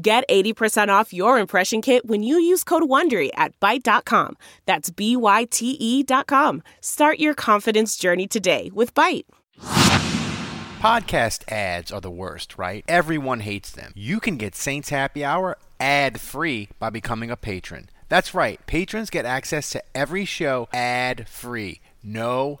Get 80% off your impression kit when you use code WONDERY at Byte.com. That's B-Y-T-E dot com. Start your confidence journey today with Byte. Podcast ads are the worst, right? Everyone hates them. You can get Saints Happy Hour ad-free by becoming a patron. That's right. Patrons get access to every show ad-free. No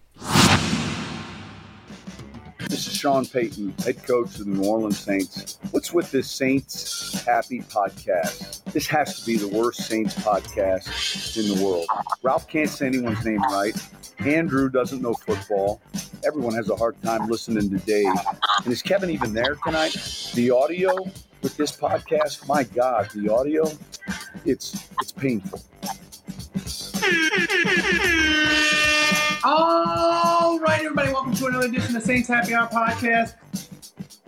This is Sean Payton, head coach of the New Orleans Saints. What's with this Saints Happy podcast? This has to be the worst Saints podcast in the world. Ralph can't say anyone's name right. Andrew doesn't know football. Everyone has a hard time listening to Dave. And is Kevin even there tonight? The audio with this podcast, my God, the audio, it's it's painful. All right, everybody, welcome to another edition of the Saints Happy Hour podcast.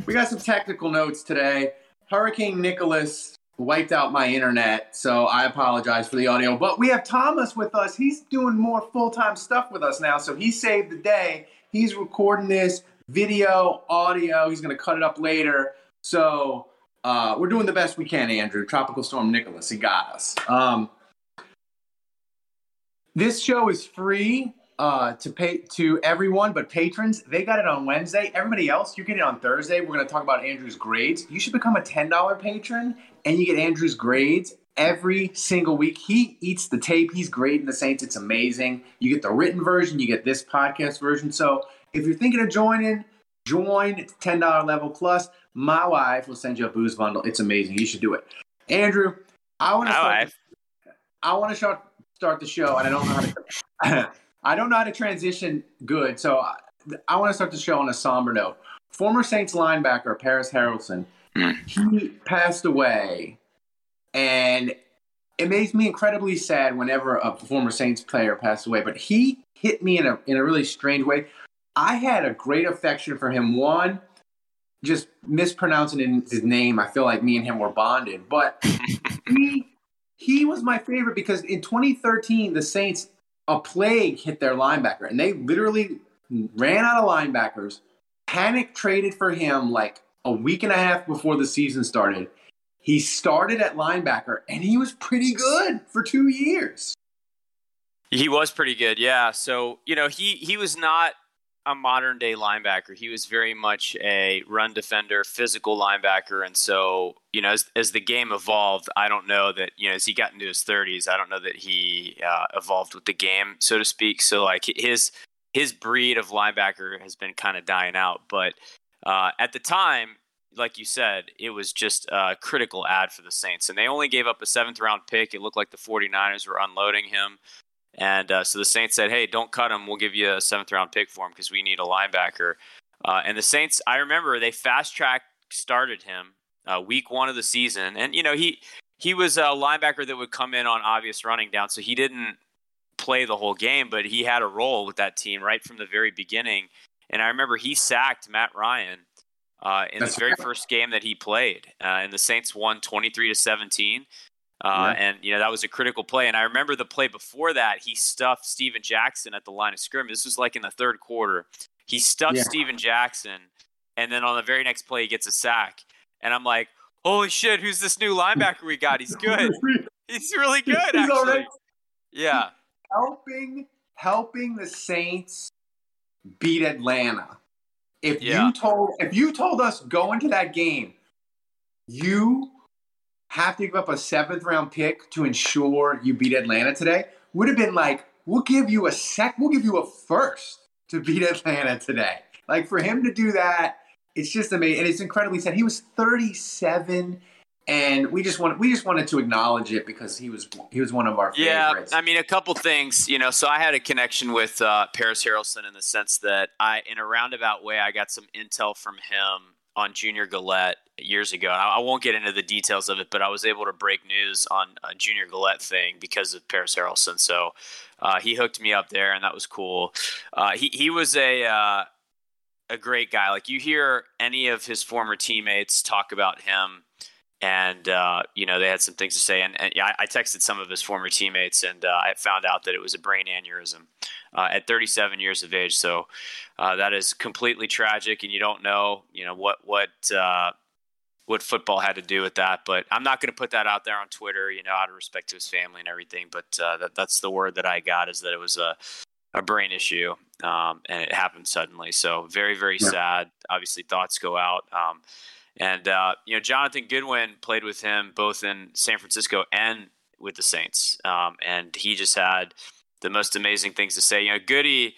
We got some technical notes today. Hurricane Nicholas wiped out my internet, so I apologize for the audio. But we have Thomas with us. He's doing more full time stuff with us now, so he saved the day. He's recording this video, audio. He's going to cut it up later. So uh, we're doing the best we can, Andrew. Tropical Storm Nicholas, he got us. Um, this show is free uh, to pay to everyone, but patrons they got it on Wednesday. Everybody else, you get it on Thursday. We're going to talk about Andrew's grades. You should become a ten dollar patron, and you get Andrew's grades every single week. He eats the tape. He's grading the Saints. It's amazing. You get the written version. You get this podcast version. So if you're thinking of joining, join. It's ten dollar level plus. My wife will send you a booze bundle. It's amazing. You should do it. Andrew, I want to. I want to start start the show, and I don't know how to. I don't know how to transition good, so I, I want to start the show on a somber note. Former Saints linebacker Parys Haralson, mm. he passed away, and it makes me incredibly sad whenever a former Saints player passed away. But he hit me in a in a really strange way. I had a great affection for him. One, just mispronouncing his name, I feel like me and him were bonded. But he he was my favorite because in 2013 the Saints a plague hit their linebacker, and they literally ran out of linebackers. Panic traded for him like a week and a half before the season started. He started at linebacker, and he was pretty good for two years. He was pretty good, yeah. So you know, he he was not a modern day linebacker. He was very much a run defender, physical linebacker. And so, you know, as, as the game evolved, I don't know that, you know, as he got into his 30s, I don't know that he uh, evolved with the game, so to speak. So, like, his his breed of linebacker has been kind of dying out. But uh, at the time, like you said, it was just a critical ad for the Saints. And they only gave up a seventh round pick. It looked like the 49ers were unloading him. And uh, so the Saints said, "Hey, don't cut him. We'll give you a seventh round pick for him because we need a linebacker." Uh, and the Saints, I remember they fast track started him uh, week one of the season, and you know he he was a linebacker that would come in on obvious running down, so he didn't play the whole game, but he had a role with that team right from the very beginning. And I remember he sacked Matt Ryan uh, in That's the very first game that he played, uh, and the Saints won twenty three to seventeen. Uh, yeah. And you know that was a critical play. And I remember the play before that, he stuffed Steven Jackson at the line of scrimmage. This was like in the third quarter. He stuffed yeah. Steven Jackson, and then on the very next play, he gets a sack. And I'm like, holy shit, who's this new linebacker we got? He's good. He's really good, He's actually. Already, yeah, helping helping the Saints beat Atlanta. If yeah. you told if you told us going to that game, you have to give up a seventh round pick to ensure you beat Atlanta today would have been like, we'll give you a sec, we'll give you a first to beat Atlanta today. Like for him to do that, it's just amazing. And it's incredibly sad. He was 37 and we just want we just wanted to acknowledge it because he was he was one of our favorites. Yeah, I mean a couple things, you know. So I had a connection with uh, Parys Haralson in the sense that I, in a roundabout way, I got some intel from him on Junior Galette years ago. I, I won't get into the details of it, but I was able to break news on a Junior Galette thing because of Parys Haralson. So uh, he hooked me up there, and that was cool. Uh, he he was a uh, a great guy. Like you hear any of his former teammates talk about him and uh, you know they had some things to say. And, and yeah, I, I, texted some of his former teammates, and uh, I found out that it was a brain aneurysm uh, at 37 years of age. So uh, that is completely tragic, and you don't know, you know what what uh, what football had to do with that. But I'm not going to put that out there on Twitter, you know, out of respect to his family and everything. But uh, that, that's the word that I got is that it was a a brain issue, um, and it happened suddenly. So very very yeah. sad. Obviously, thoughts go out. Um, and uh, you know, Jonathan Goodwin played with him both in San Francisco and with the Saints, um, and he just had the most amazing things to say. You know, Goody,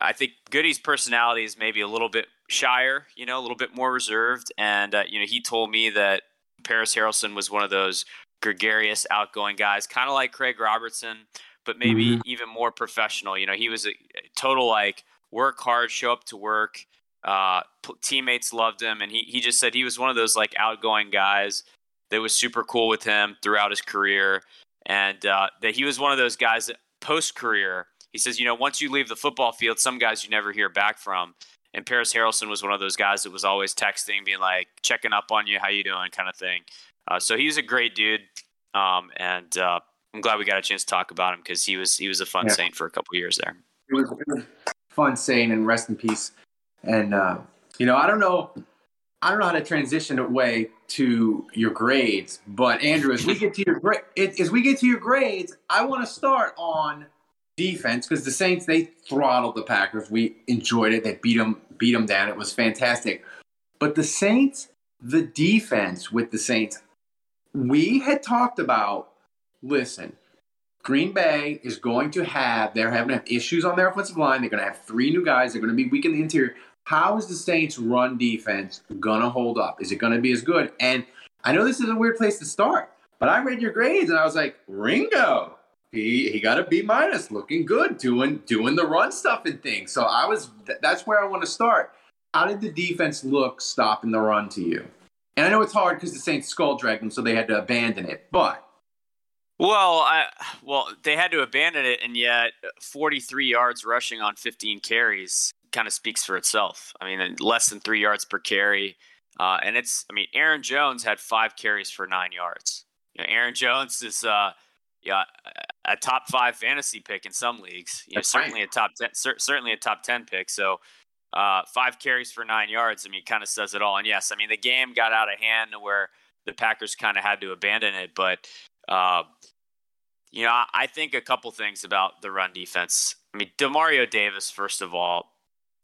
I think Goody's personality is maybe a little bit shyer, you know, a little bit more reserved, and uh, you know, he told me that Parys Haralson was one of those gregarious, outgoing guys, kind of like Craig Robertson, but maybe mm-hmm. even more professional. You know, he was a total like work hard, show up to work. Uh, teammates loved him, and he he just said he was one of those like outgoing guys that was super cool with him throughout his career, and uh, that he was one of those guys that post career. He says, you know, once you leave the football field, some guys you never hear back from. And Parys Haralson was one of those guys that was always texting, being like, checking up on you, how you doing, kind of thing. Uh, so he's a great dude, um, and uh, I'm glad we got a chance to talk about him because he was he was a fun yeah. saint for a couple years there. It was, it was fun saint, and rest in peace and uh, you know, I don't know, I don't know how to transition away to your grades, but Andrew, as we get to your grade, as we get to your grades, I want to start on defense because the Saints they throttled the Packers. We enjoyed it. They beat them, beat them down. It was fantastic. But the Saints, the defense with the Saints, we had talked about. Listen, Green Bay is going to have, they're having to have issues on their offensive line. They're going to have three new guys. They're going to be weak in the interior. How is the Saints' run defense going to hold up? Is it going to be as good? And I know this is a weird place to start, but I read your grades and I was like, Ringo, he he got a B minus, looking good, doing doing the run stuff and things. So I was that's where I want to start. How did the defense look stopping the run to you? And I know it's hard because the Saints skull dragged them, so they had to abandon it. But well, I, well, they had to abandon it, and yet 43 yards rushing on 15 carries kind of speaks for itself. I mean, less than three yards per carry, uh, and it's. I mean, Aaron Jones had five carries for nine yards. You know, Aaron Jones is, uh, yeah, a top five fantasy pick in some leagues. You know, certainly a top ten, certainly a top ten pick. So. Uh, five carries for nine yards. I mean, kind of says it all. And yes, I mean the game got out of hand where the Packers kind of had to abandon it. But uh, you know, I think a couple things about the run defense. I mean, Demario Davis, first of all,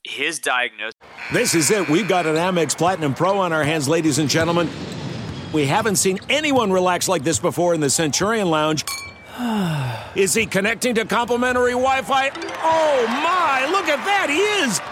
his diagnosis. This is it. We've got an Amex Platinum Pro on our hands, ladies and gentlemen. We haven't seen anyone relax like this before in the Centurion Lounge. Is he connecting to complimentary Wi Fi? Oh my, look at that, he is!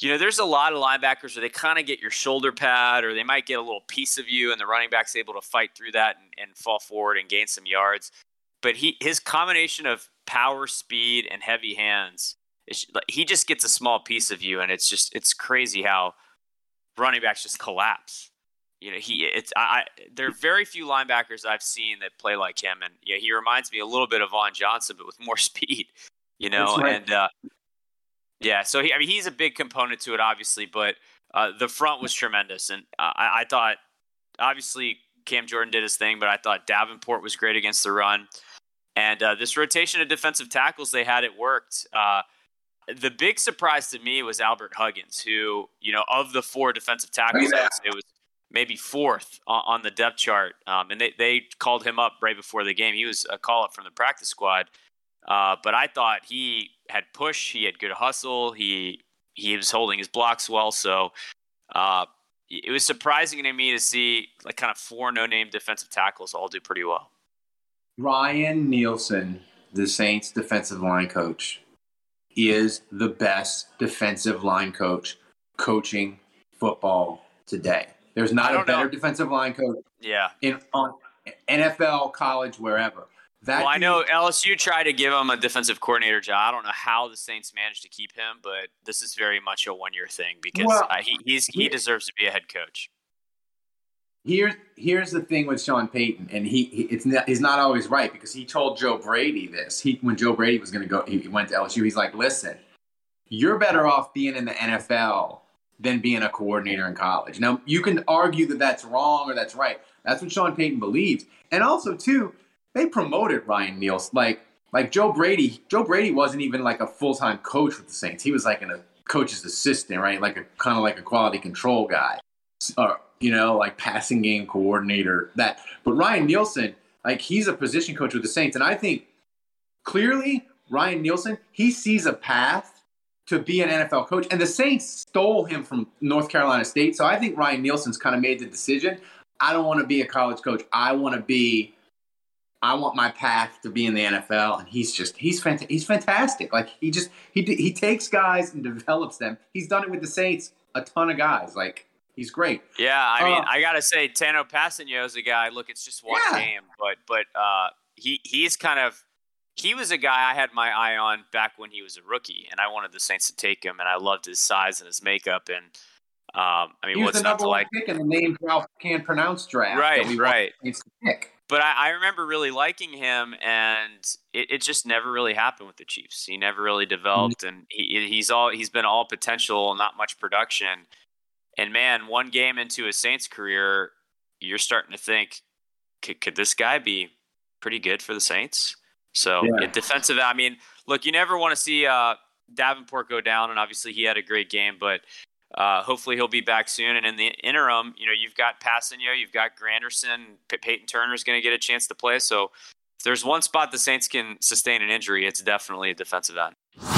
you know, there's a lot of linebackers where they kind of get your shoulder pad or they might get a little piece of you, and the running back's able to fight through that and, and fall forward and gain some yards. But he his combination of power, speed, and heavy hands, he just gets a small piece of you, and it's just it's crazy how running backs just collapse. You know, he it's I, there are very few linebackers I've seen that play like him, and yeah, he reminds me a little bit of Vaughn Johnson, but with more speed. You know, right. and uh, yeah, so he, I mean, he's a big component to it, obviously, but uh, the front was tremendous, and I, I, thought obviously Cam Jordan did his thing, but I thought Davenport was great against the run, and uh, this rotation of defensive tackles they had it worked. Uh, the big surprise to me was Albert Huggins, who you know of the four defensive tackles, yeah. it was maybe fourth on, on the depth chart, um, and they they called him up right before the game. He was a call up from the practice squad. Uh, but I thought he had push, he had good hustle, he he was holding his blocks well. So uh, it was surprising to me to see like kind of four no-name defensive tackles all do pretty well. Ryan Nielsen, the Saints defensive line coach, is the best defensive line coach coaching football today. There's not a better know. defensive line coach. Yeah. In on NFL, college, wherever. That well, I know LSU tried to give him a defensive coordinator job. I don't know how the Saints managed to keep him, but this is very much a one-year thing because well, uh, he he's, he deserves to be a head coach. Here's here's the thing with Sean Payton, and he, he it's not, he's not always right because he told Joe Brady this. He when Joe Brady was going to go, he went to LSU. He's like, listen, you're better off being in the NFL than being a coordinator in college. Now you can argue that that's wrong or that's right. That's what Sean Payton believes, and also too they promoted Ryan Nielsen. Like like Joe Brady. Joe Brady wasn't even like a full time coach with the Saints. He was like a coach's assistant, right? Like a kind of like a quality control guy, or you know, like passing game coordinator. That. But Ryan Nielsen, like he's a position coach with the Saints, and I think clearly Ryan Nielsen he sees a path to be an NFL coach, and the Saints stole him from North Carolina State. So I think Ryan Nielsen's kind of made the decision. I don't want to be a college coach. I want to be I want my path to be in the NFL, and he's just he's fant- he's fantastic. Like he just he he takes guys and develops them. He's done it with the Saints, a ton of guys. Like he's great. Yeah, I mean, uh, I gotta say, Tanoh Kpassagnon is a guy. Look, it's just one yeah. game, but but uh, he he's kind of he was a guy I had my eye on back when he was a rookie, and I wanted the Saints to take him, and I loved his size and his makeup, and um, I mean, he was what's the number one like? pick in the name Ralph can't pronounce draft. Right, right. pick but I, I, remember really liking him, and it, it, just never really happened with the Chiefs. He never really mm-hmm. developed, and he, he's all he's been all potential, not much production. And man, one game into his Saints career, you're starting to think, could, could this guy be pretty good for the Saints? So yeah. defensive, I mean, look, you never want to see uh, Davenport go down, and obviously he had a great game, but uh, hopefully he'll be back soon. And in the interim, you know, you've got Kpassagnon, you've got Granderson, P- Payton Turner is going to get a chance to play. So if there's one spot the Saints can sustain an injury, it's definitely a defensive end.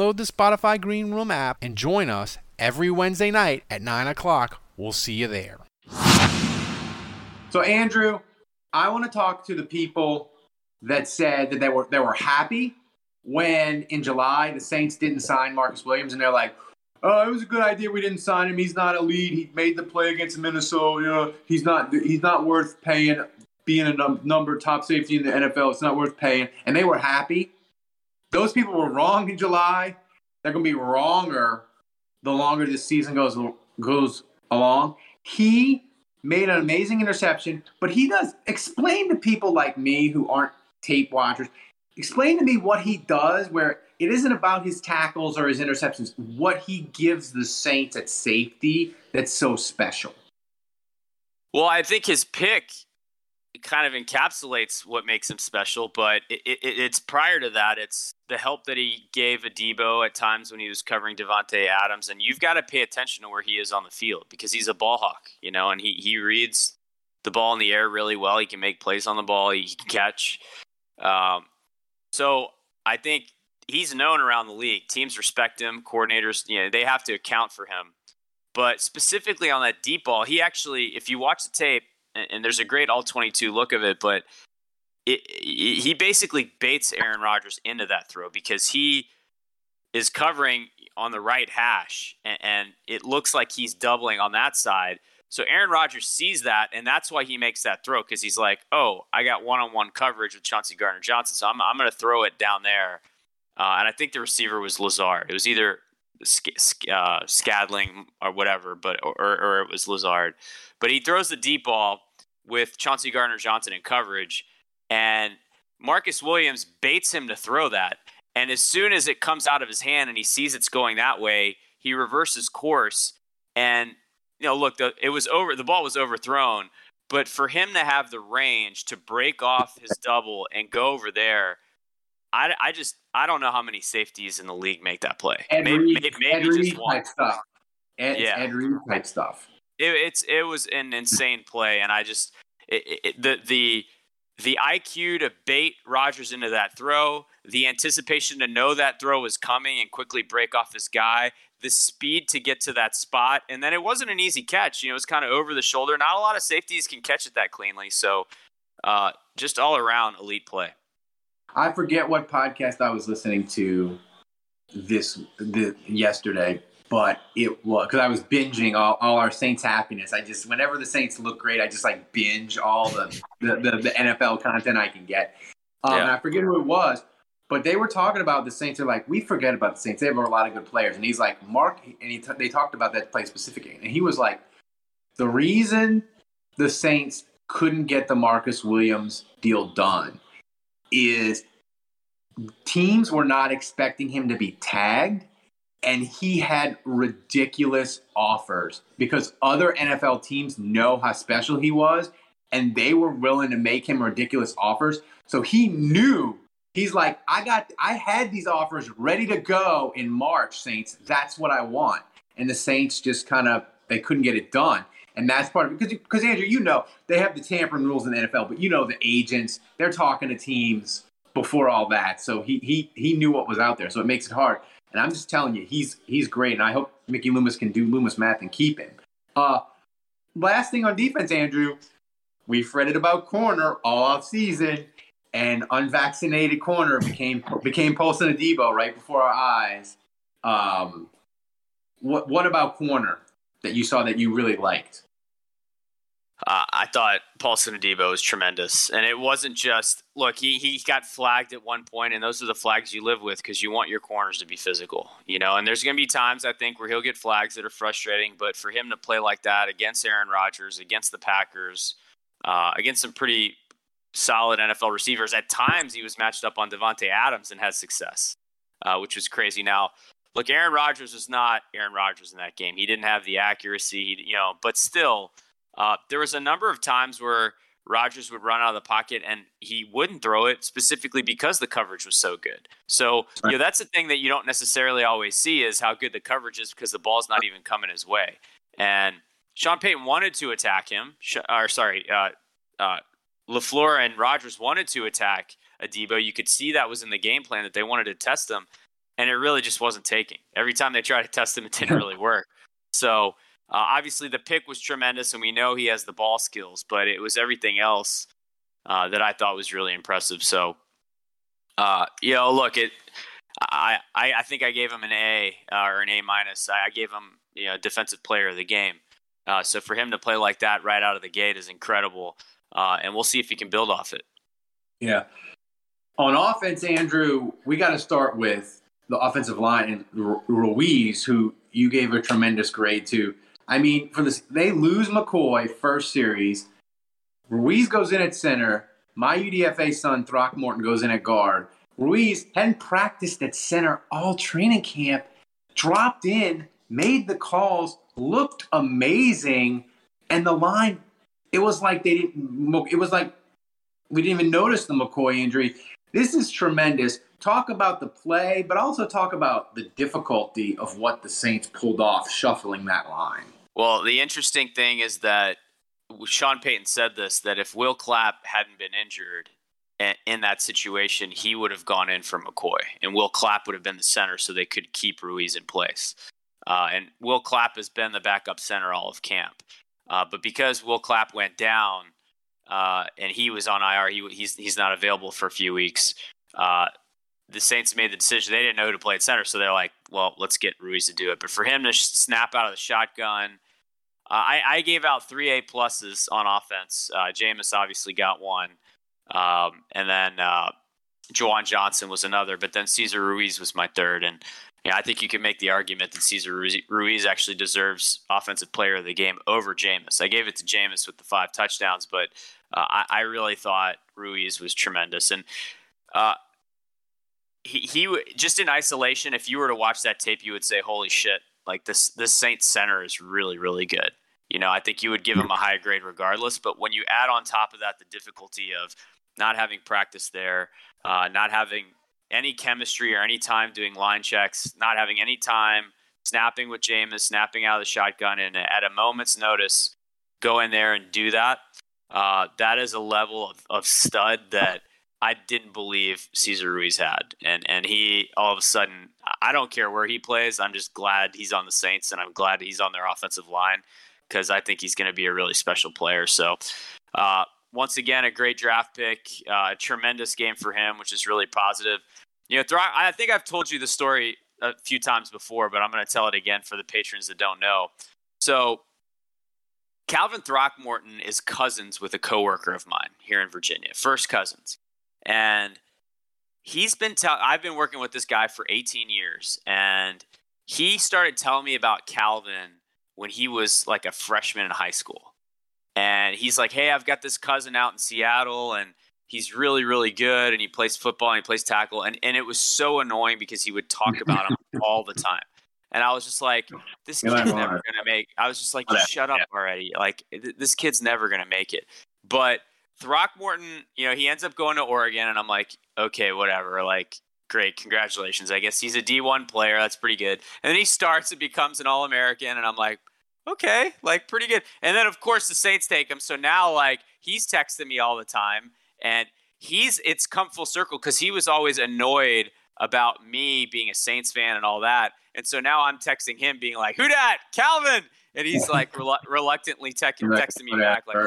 download the Spotify Green Room app and join us every Wednesday night at 9 o'clock. We'll see you there. So, Andrew, I want to talk to the people that said that they were they were happy when in July the Saints didn't sign Marcus Williams, and they're like, "Oh, it was a good idea. We didn't sign him. He's not a lead. He made the play against Minnesota. He's not he's not worth paying. Being a num- number top safety in the NFL, it's not worth paying." And they were happy. Those people were wrong in July. They're going to be wronger the longer this season goes goes along. He made an amazing interception, but he does explain to people like me who aren't tape watchers. explain to me what he does where it isn't about his tackles or his interceptions, what he gives the Saints at safety that's so special. Well, I think his pick kind of encapsulates what makes him special, but it, it, it's prior to that. It's the help that he gave Adebo at times when he was covering Davante Adams, and you've got to pay attention to where he is on the field because he's a ball hawk, you know, and he he reads the ball in the air really well. He can make plays on the ball. He can catch. Um, so I think he's known around the league. Teams respect him. Coordinators, you know, they have to account for him. But specifically on that deep ball, he actually, if you watch the tape, and, and there's a great all 22 look of it, but it, it, he basically baits Aaron Rodgers into that throw because he is covering on the right hash, and, and it looks like he's doubling on that side. So Aaron Rodgers sees that, and that's why he makes that throw because he's like, "Oh, I got one-on-one coverage with Chauncey Gardner Johnson, so I'm, I'm going to throw it down there." Uh, and I think the receiver was Lazard. It was either uh, Scantling or whatever, but or, or, it was Lazard. But he throws the deep ball with Chauncey Gardner Johnson in coverage, and Marcus Williams baits him to throw that. And as soon as it comes out of his hand and he sees it's going that way, he reverses course and you know, look, the, it was over. The ball was overthrown, but for him to have the range to break off his double and go over there, I, I just I don't know how many safeties in the league make that play. Ed maybe, Reed, maybe, maybe Ed just one. type stuff. Ed, yeah, Ed Reed type stuff. It, it's it was an insane play, and I just it, it, the the the IQ to bait Rodgers into that throw, the anticipation to know that throw was coming and quickly break off this guy, the speed to get to that spot. And then it wasn't an easy catch. You know, it was kind of over the shoulder. Not a lot of safeties can catch it that cleanly. So uh, just all around elite play. I forget what podcast I was listening to this the, yesterday, but it was because I was binging all, all our Saints happiness. I just whenever the Saints look great, I just like binge all the the, the, the NFL content I can get. Um, yeah. I forget who it was, but they were talking about the Saints. They're like, we forget about the Saints. They have a lot of good players. And he's like, Mark, and he t- they talked about that play specifically. And he was like, the reason the Saints couldn't get the Marcus Williams deal done is teams were not expecting him to be tagged. And he had ridiculous offers because other NFL teams know how special he was and they were willing to make him ridiculous offers. So he knew He's like, I got, I had these offers ready to go in March, Saints. That's what I want. And the Saints just kind of, they couldn't get it done. And that's part of it. Because, because Andrew, you know, they have the tampering rules in the NFL, but you know, the agents, they're talking to teams before all that. So he, he, he knew what was out there. So it makes it hard. And I'm just telling you, he's, he's great. And I hope Mickey Loomis can do Loomis math and keep him. Uh, last thing on defense, Andrew, we fretted about corner all off season and unvaccinated corner became became Paulson Adebo right before our eyes. Um, what what about corner that you saw that you really liked? Uh, I thought Paulson Adebo was tremendous, and it wasn't just look. He he got flagged at one point, and those are the flags you live with because you want your corners to be physical, you know. And there's going to be times I think where he'll get flags that are frustrating, but for him to play like that against Aaron Rodgers, against the Packers, uh, against some pretty solid NFL receivers. At times, he was matched up on Davante Adams and had success, uh, which was crazy. Now, look, Aaron Rodgers was not Aaron Rodgers in that game. He didn't have the accuracy, you know, but still, uh, there was a number of times where Rodgers would run out of the pocket and he wouldn't throw it specifically because the coverage was so good. So, you know, that's the thing that you don't necessarily always see is how good the coverage is because the ball's not even coming his way. And Sean Payton wanted to attack him, or sorry, uh, uh, LaFleur and Rodgers wanted to attack Adebo. You could see that was in the game plan that they wanted to test him, and it really just wasn't taking. Every time they tried to test him, it didn't really work. So uh, obviously the pick was tremendous, and we know he has the ball skills, but it was everything else uh, that I thought was really impressive. So, uh, you know, look, it. I, I, I think I gave him an A uh, or an A minus. I, I gave him you know defensive player of the game. Uh, so for him to play like that right out of the gate is incredible uh, and we'll see if he can build off it. Yeah. On offense, Andrew, we got to start with the offensive line and Ruiz, who you gave a tremendous grade to. I mean, for this, they lose McCoy first series. Ruiz goes in at center. My UDFA son Throckmorton goes in at guard, Ruiz hadn't practiced at center all training camp, dropped in, made the calls, looked amazing, and the line, it was like they didn't, it was like we didn't even notice the McCoy injury. This is tremendous. Talk about the play, but also talk about the difficulty of what the Saints pulled off shuffling that line. Well, the interesting thing is that Sean Payton said this that if Will Clapp hadn't been injured in that situation, he would have gone in for McCoy, and Will Clapp would have been the center, so they could keep Ruiz in place. Uh, and Will Clapp has been the backup center all of camp, uh, but because Will Clapp went down uh, and he was on IR, he, he's he's not available for a few weeks. Uh, the Saints made the decision; they didn't know who to play at center, so they're like, "Well, let's get Ruiz to do it." But for him to snap out of the shotgun uh, I, I, gave out three A pluses on offense. Uh, Jameis obviously got one, um, and then uh, Juwan Johnson was another. But then Cesar Ruiz was my third, and yeah, I think you can make the argument that Cesar Ruiz actually deserves Offensive Player of the Game over Jameis. I gave it to Jameis with the five touchdowns, but uh, I, I, really thought Ruiz was tremendous, and uh, he, he just in isolation. If you were to watch that tape, you would say, "Holy shit!" Like this, this Saints center is really, really good. You know, I think you would give him a high grade regardless. But when you add on top of that the difficulty of not having practice there, uh, not having any chemistry or any time doing line checks, not having any time snapping with Jameis, snapping out of the shotgun, and at a moment's notice, go in there and do that. Uh, that is a level of, of stud that I didn't believe Cesar Ruiz had, and and he all of a sudden, I don't care where he plays. I'm just glad he's on the Saints, and I'm glad he's on their offensive line because I think he's going to be a really special player. So, uh, once again, a great draft pick, uh, tremendous game for him, which is really positive. You know, I think I've told you the story a few times before, but I'm going to tell it again for the patrons that don't know. So, Calvin Throckmorton is cousins with a coworker of mine here in Virginia, first cousins, and he's been tell- I've been working with this guy for 18 years, and he started telling me about Calvin when he was like a freshman in high school. And he's like, Hey, I've got this cousin out in Seattle and he's really, really good and he plays football and he plays tackle. And, and it was so annoying because he would talk about him all the time. And I was just like, this kid's never going to make. I was just like, shut up already. Like, th- this kid's never going to make it. But Throckmorton, you know, he ends up going to Oregon, and I'm like, okay, whatever. Like, great, congratulations. I guess he's a D1 player. That's pretty good. And then he starts and becomes an All American, and I'm like, okay, like pretty good. And then of course the Saints take him. So now like he's texting me all the time and he's it's come full circle because he was always annoyed about me being a Saints fan and all that. And so now I'm texting him being like, who dat? Calvin. And he's like relu- reluctantly te- texting me back like,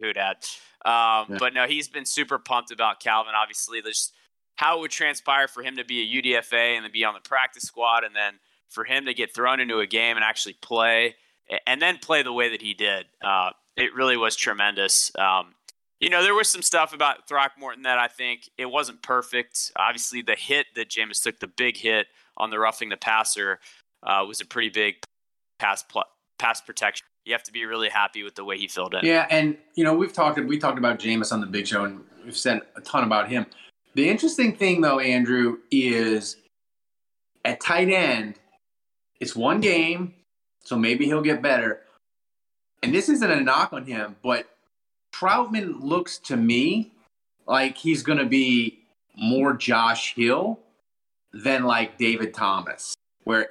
who, dat? Um, but no, he's been super pumped about Calvin. Obviously, just how it would transpire for him to be a UDFA and then be on the practice squad and then for him to get thrown into a game and actually play and then play the way that he did. Uh, it really was tremendous. Um, you know, there was some stuff about Throckmorton that I think it wasn't perfect. Obviously, the hit that Jameis took, the big hit on the roughing the passer, uh, was a pretty big pass pl- pass protection. You have to be really happy with the way he filled in. Yeah, and you know we've talked we talked about Jameis on the Big Show, and we've said a ton about him. The interesting thing, though, Andrew, is at tight end, it's one game. So maybe he'll get better. And this isn't a knock on him, but Trautman looks to me like he's going to be more Josh Hill than like David Thomas, where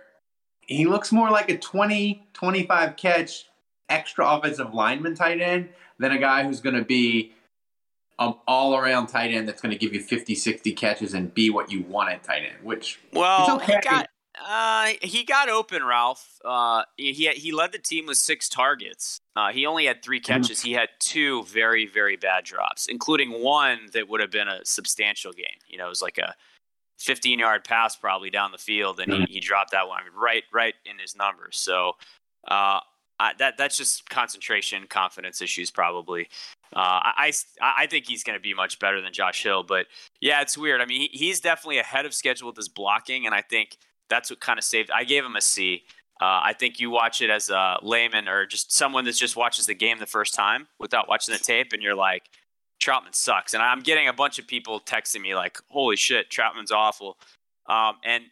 he looks more like a 20, 25 catch extra offensive lineman tight end than a guy who's going to be an all around tight end that's going to give you 50, 60 catches and be what you want at tight end, which well, okay. he got uh, he got open, Ralph. Uh, he he led the team with six targets. Uh, he only had three mm-hmm. catches. He had two very very bad drops, including one that would have been a substantial gain. You know, it was like a 15 yard pass probably down the field, and he, he dropped that one right right in his numbers. So uh, I, that that's just concentration, confidence issues probably. Uh, I, I think he's going to be much better than Josh Hill, but yeah, it's weird. I mean, he, he's definitely ahead of schedule with his blocking, and I think that's what kind of saved. I gave him a C. Uh, I think you watch it as a layman or just someone that just watches the game the first time without watching the tape, and you're like, Trautman sucks. And I'm getting a bunch of people texting me like, holy shit, Trautman's awful. Um, and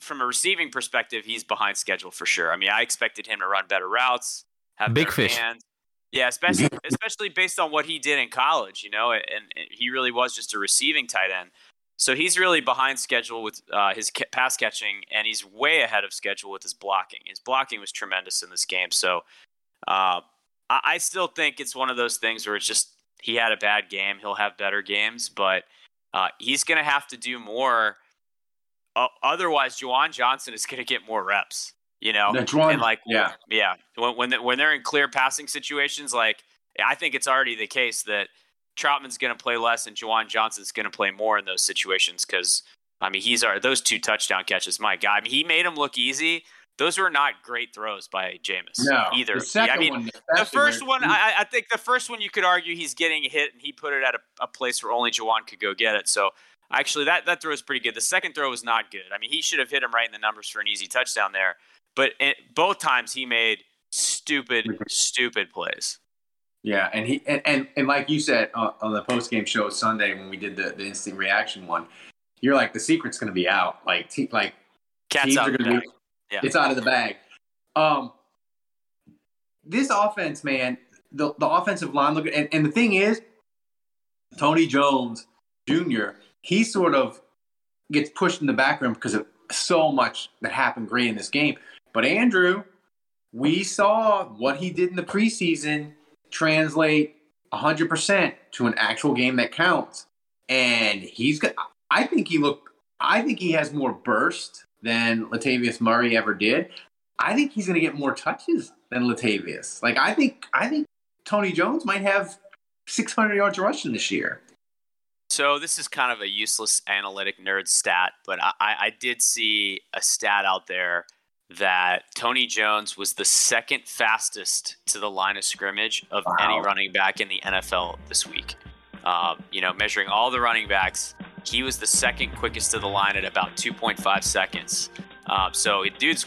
from a receiving perspective, he's behind schedule for sure. I mean, I expected him to run better routes, have big fish. Hands. Yeah, especially especially based on what he did in college, you know, and, and, he really was just a receiving tight end. So he's really behind schedule with uh, his pass catching, and he's way ahead of schedule with his blocking. His blocking was tremendous in this game. So uh, I, I still think it's one of those things where it's just he had a bad game. He'll have better games, but uh, he's going to have to do more. Uh, otherwise, Juwan Johnson is going to get more reps. You know, Juwan, and like yeah, yeah. When when, when they're in clear passing situations, like I think it's already the case that Trautman's going to play less and Juwan Johnson's going to play more in those situations because I mean he's our those two touchdown catches. My God, I mean, he made them look easy. Those were not great throws by Jameis no, either. The second I mean, one, the first one, I, I, think the first one you could argue he's getting hit and he put it at a, a place where only Juwan could go get it. So actually, that that throw is pretty good. The second throw was not good. I mean, he should have hit him right in the numbers for an easy touchdown there. But it, both times he made stupid, stupid plays. Yeah, and he and and, and like you said uh, on the post game show Sunday when we did the, the instant reaction one, you're like the secret's going to be out. Like te- like Cat's teams out are going to be yeah. it's out of the bag. Um, this offense, man, the the offensive line look and, and the thing is, Tony Jones Jr. He sort of gets pushed in the background because of so much that happened great in this game. But Andrew, we saw what he did in the preseason translate 100% to an actual game that counts. And he's got, I think he looked, I think he has more burst than Latavius Murray ever did. I think he's going to get more touches than Latavius. Like, I think, I think Tony Jones might have 600 yards rushing this year. So this is kind of a useless analytic nerd stat, but I, I did see a stat out there that Tony Jones was the second fastest to the line of scrimmage of wow. any running back in the NFL this week. Um, you know, measuring all the running backs, he was the second quickest to the line at about 2.5 seconds. Um, so dude's